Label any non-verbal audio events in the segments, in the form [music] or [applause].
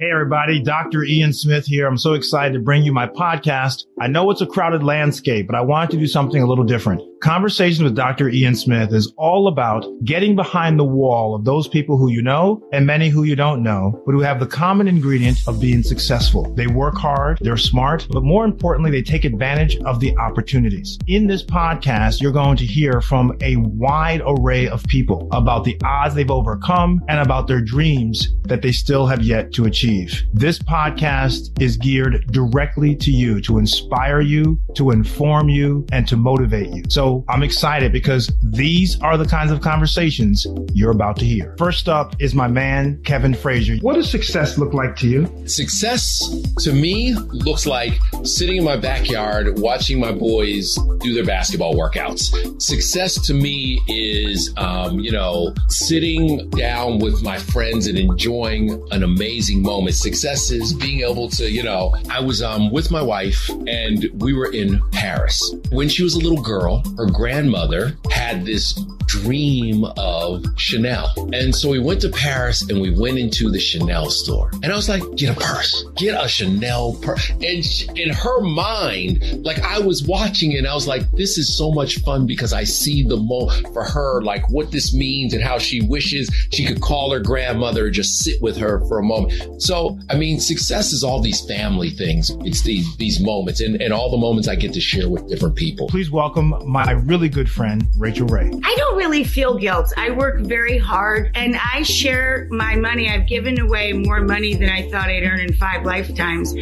Hey everybody, Dr. Ian Smith here. I'm so excited to bring you my podcast. I know it's a crowded landscape, but I wanted to do something a little different. Conversations with Dr. Ian Smith is all about getting behind the wall of those people who you know and many who you don't know, but who have the common ingredient of being successful. They work hard, they're smart, but more importantly, they take advantage of the opportunities. In this podcast, you're going to hear from a wide array of people about the odds they've overcome and about their dreams that they still have yet to achieve. This podcast is geared directly to you to inspire you, to inform you, and to motivate you. So I'm excited because these are the kinds of conversations you're about to hear. First up is my man, Kevin Frazier. What does success look like to you? Success to me looks like sitting in my backyard watching my boys do their basketball workouts. Success to me is, um, you know, sitting down with my friends and enjoying an amazing moment. Success is being able to, you know, I was um, with my wife and we were in Paris. When she was a little girl, her grandmother had this dream of Chanel. And so we went to Paris and we went into the Chanel store. And I was like, get a purse, get a Chanel purse. And in her mind, like I was watching it and I was like, this is so much fun because I see the mo for her, like what this means and how she wishes she could call her grandmother and just sit with her for a moment. So, I mean, success is all these family things. It's these, these moments and, and all the moments I get to share with different people. Please welcome my really good friend, I don't really feel guilt. I work very hard and I share my money. I've given away more money than I thought I'd earn in five lifetimes.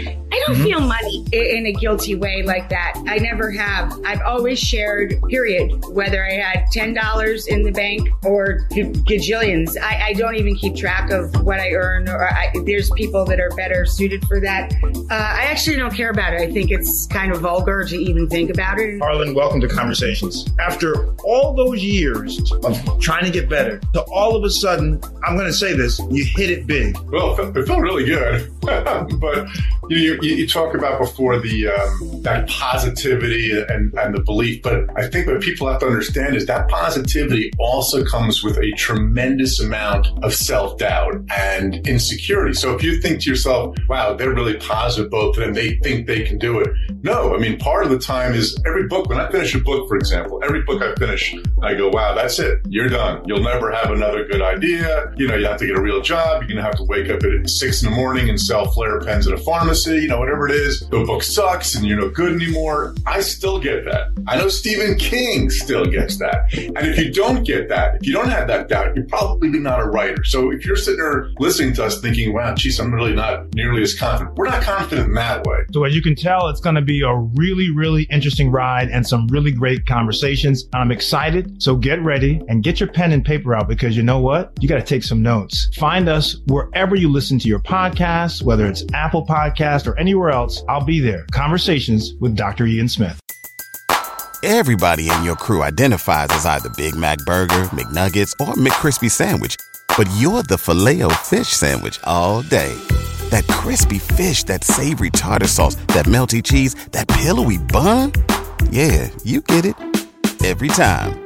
I don't mm-hmm. feel money in a guilty way like that. I never have. I've always shared, period, whether I had $10 in the bank or gajillions. I, I don't even keep track of what I earn or I, there's people that are better suited for that. Uh, I actually don't care about it. I think it's kind of vulgar to even think about it. Harlan, welcome to Conversations. After all those years of trying to get better, to all of a sudden, I'm going to say this, you hit it big. Well, it felt, it felt really good. [laughs] but you, you, you, talk about before the um, that positivity and, and the belief, but I think what people have to understand is that positivity also comes with a tremendous amount of self doubt and insecurity. So if you think to yourself, wow, they're really positive, both of them, they think they can do it. No, I mean, part of the time is every book, when I finish a book, for example, every book I finish, I go, wow, that's it. You're done. You'll never have another good idea. You know, you have to get a real job. You're to have to wake up at six in the morning and sell Flair pens at a pharmacy, you know, whatever it is. The book sucks and you're no good anymore. I still get that. I know Stephen King still gets that. And if you don't get that, if you don't have that doubt, you're probably not a writer. So if you're sitting there listening to us thinking, wow, geez, I'm really not nearly as confident. We're not confident in that way. So as you can tell, it's going to be a really, really interesting ride and some really great conversations. I'm excited. So get ready and get your pen and paper out because you know what? You got to take some notes. Find us wherever you listen to your podcasts, whether it's Apple Podcast or anywhere else. I'll be there. Conversations with Dr. Ian Smith. Everybody in your crew identifies as either Big Mac Burger, McNuggets, or McCrispy Sandwich, but you're the filet fish Sandwich all day. That crispy fish, that savory tartar sauce, that melty cheese, that pillowy bun. Yeah, you get it every time.